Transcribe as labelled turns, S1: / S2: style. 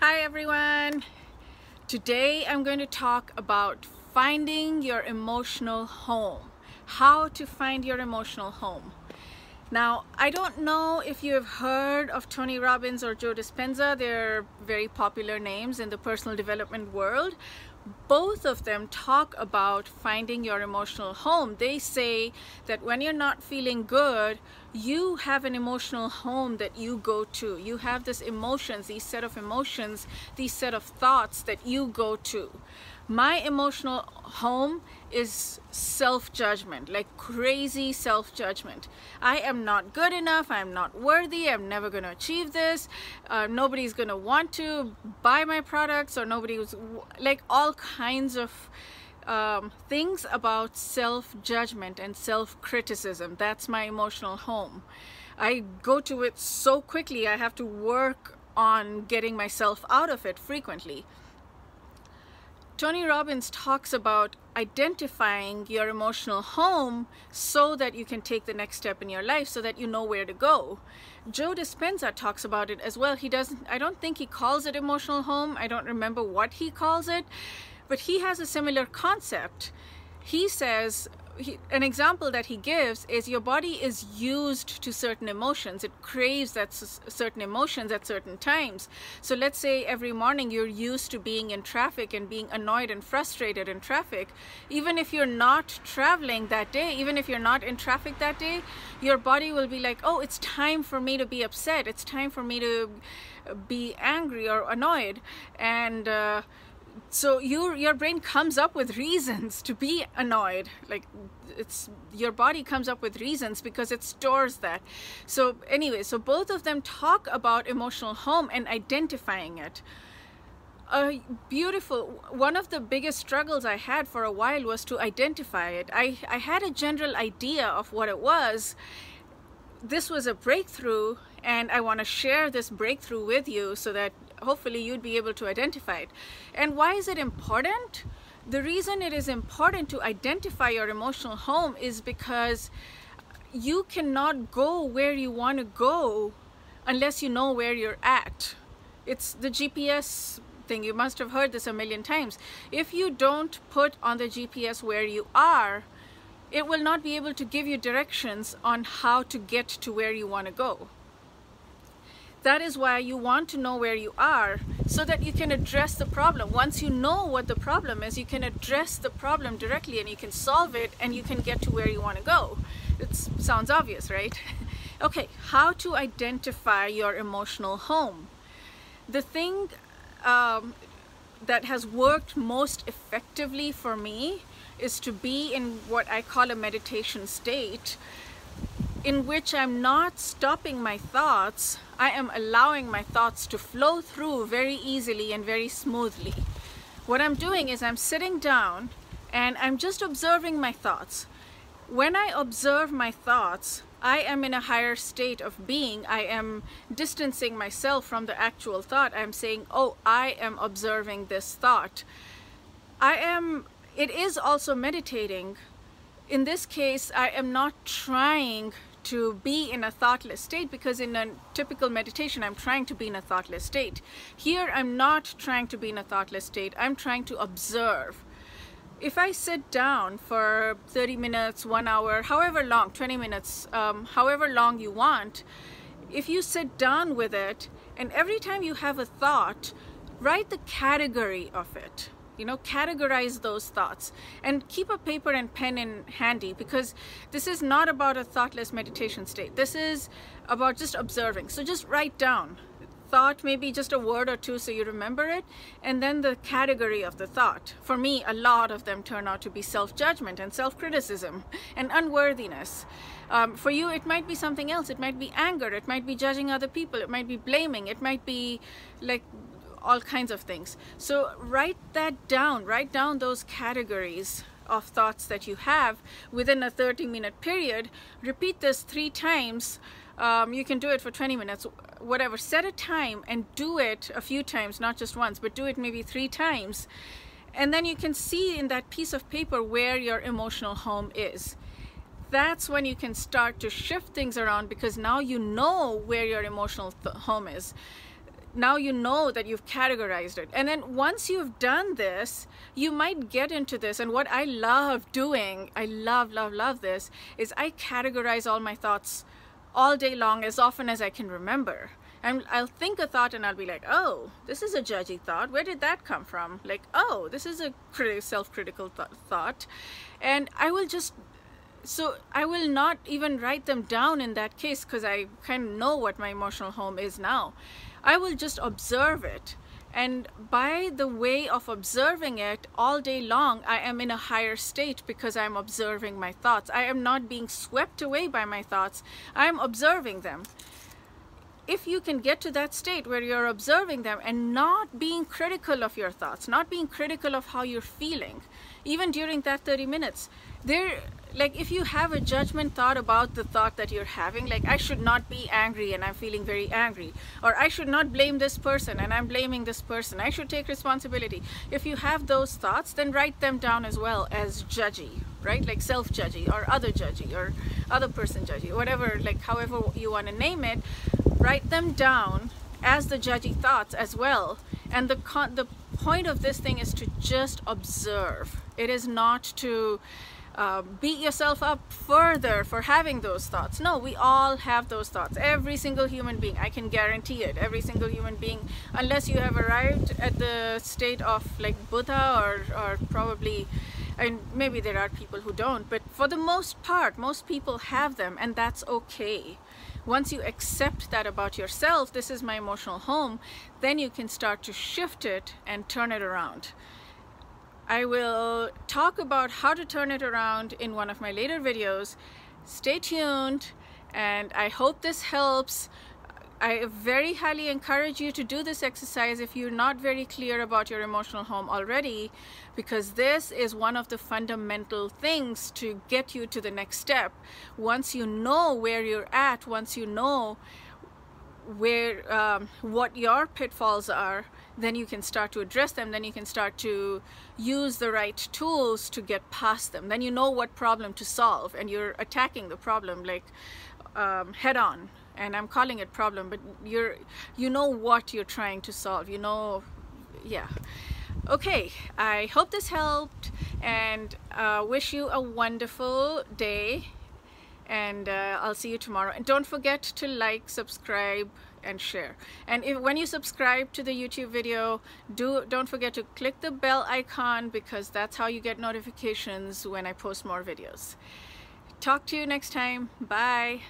S1: Hi everyone. Today I'm going to talk about finding your emotional home. How to find your emotional home. Now, I don't know if you have heard of Tony Robbins or Joe Dispenza. They're very popular names in the personal development world. Both of them talk about finding your emotional home. They say that when you're not feeling good, you have an emotional home that you go to. You have this emotions, these set of emotions, these set of thoughts that you go to my emotional home is self-judgment like crazy self-judgment i am not good enough i'm not worthy i'm never going to achieve this uh, nobody's going to want to buy my products or nobody was like all kinds of um, things about self-judgment and self-criticism that's my emotional home i go to it so quickly i have to work on getting myself out of it frequently Tony Robbins talks about identifying your emotional home so that you can take the next step in your life so that you know where to go. Joe Dispenza talks about it as well. He doesn't, I don't think he calls it emotional home. I don't remember what he calls it, but he has a similar concept. He says he, an example that he gives is your body is used to certain emotions. It craves that certain emotions at certain times. So let's say every morning you're used to being in traffic and being annoyed and frustrated in traffic. Even if you're not traveling that day, even if you're not in traffic that day, your body will be like, oh, it's time for me to be upset. It's time for me to be angry or annoyed. And uh, so your your brain comes up with reasons to be annoyed. Like it's your body comes up with reasons because it stores that. So anyway so both of them talk about emotional home and identifying it. A beautiful one of the biggest struggles i had for a while was to identify it. I i had a general idea of what it was this was a breakthrough and i want to share this breakthrough with you so that hopefully you'd be able to identify it. And why is it important? The reason it is important to identify your emotional home is because you cannot go where you want to go unless you know where you're at. It's the GPS thing. You must have heard this a million times. If you don't put on the GPS where you are, it will not be able to give you directions on how to get to where you want to go. That is why you want to know where you are so that you can address the problem. Once you know what the problem is, you can address the problem directly and you can solve it and you can get to where you want to go. It sounds obvious, right? okay, how to identify your emotional home. The thing um, that has worked most effectively for me is to be in what I call a meditation state in which I'm not stopping my thoughts, I am allowing my thoughts to flow through very easily and very smoothly. What I'm doing is I'm sitting down and I'm just observing my thoughts. When I observe my thoughts, I am in a higher state of being. I am distancing myself from the actual thought. I'm saying, oh, I am observing this thought. I am, it is also meditating. In this case, I am not trying to be in a thoughtless state because in a typical meditation I'm trying to be in a thoughtless state. Here I'm not trying to be in a thoughtless state. I'm trying to observe. If I sit down for 30 minutes, one hour, however long, 20 minutes, um, however long you want, if you sit down with it and every time you have a thought, write the category of it you know categorize those thoughts and keep a paper and pen in handy because this is not about a thoughtless meditation state. This is about just observing. So just write down. Thought maybe just a word or two so you remember it and then the category of the thought. For me a lot of them turn out to be self-judgment and self-criticism and unworthiness. Um, for you it might be something else. It might be anger. It might be judging other people. It might be blaming. It might be like all kinds of things. So write that down, write down those categories of thoughts that you have within a 30 minute period. Repeat this three times. Um, you can do it for 20 minutes, whatever. Set a time and do it a few times, not just once, but do it maybe three times. And then you can see in that piece of paper where your emotional home is. That's when you can start to shift things around because now you know where your emotional home is now you know that you've categorized it. And then once you've done this, you might get into this. And what I love doing, I love, love, love this, is I categorize all my thoughts all day long as often as I can remember. And I'll think a thought and I'll be like, oh, this is a judgy thought. Where did that come from? Like, oh, this is a self-critical th thought. And I will just so I will not even write them down in that case because I kind of know what my emotional home is now. I will just observe it. And by the way of observing it all day long, I am in a higher state because I'm observing my thoughts. I am not being swept away by my thoughts. I'm observing them. If you can get to that state where you're observing them and not being critical of your thoughts, not being critical of how you're feeling, even during that 30 minutes, there like if you have a judgment thought about the thought that you're having like I should not be angry and I'm feeling very angry or I should not blame this person and I'm blaming this person I should take responsibility. If you have those thoughts then write them down as well as judgy right? Like self-judgy or other judgy or other person judgy whatever like however you want to name it. Write them down as the judgy thoughts as well. And the con- the point of this thing is to just observe. It is not to uh, beat yourself up further for having those thoughts. No, we all have those thoughts. Every single human being, I can guarantee it. Every single human being, unless you have arrived at the state of like Buddha or, or probably, and maybe there are people who don't, but for the most part, most people have them and that's okay. Once you accept that about yourself, this is my emotional home, then you can start to shift it and turn it around. I will talk about how to turn it around in one of my later videos. Stay tuned and I hope this helps. I very highly encourage you to do this exercise if you're not very clear about your emotional home already because this is one of the fundamental things to get you to the next step. Once you know where you're at, once you know where um, what your pitfalls are then you can start to address them. Then you can start to use the right tools to get past them. Then you know what problem to solve and you're attacking the problem like um, head on. And I'm calling it problem but you're you know what you're trying to solve. You know yeah. Okay I hope this helped and uh, wish you a wonderful day and uh, I'll see you tomorrow. And don't forget to like subscribe and share. And if when you subscribe to the YouTube video do don't forget to click the bell icon because that's how you get notifications when I post more videos. Talk to you next time. Bye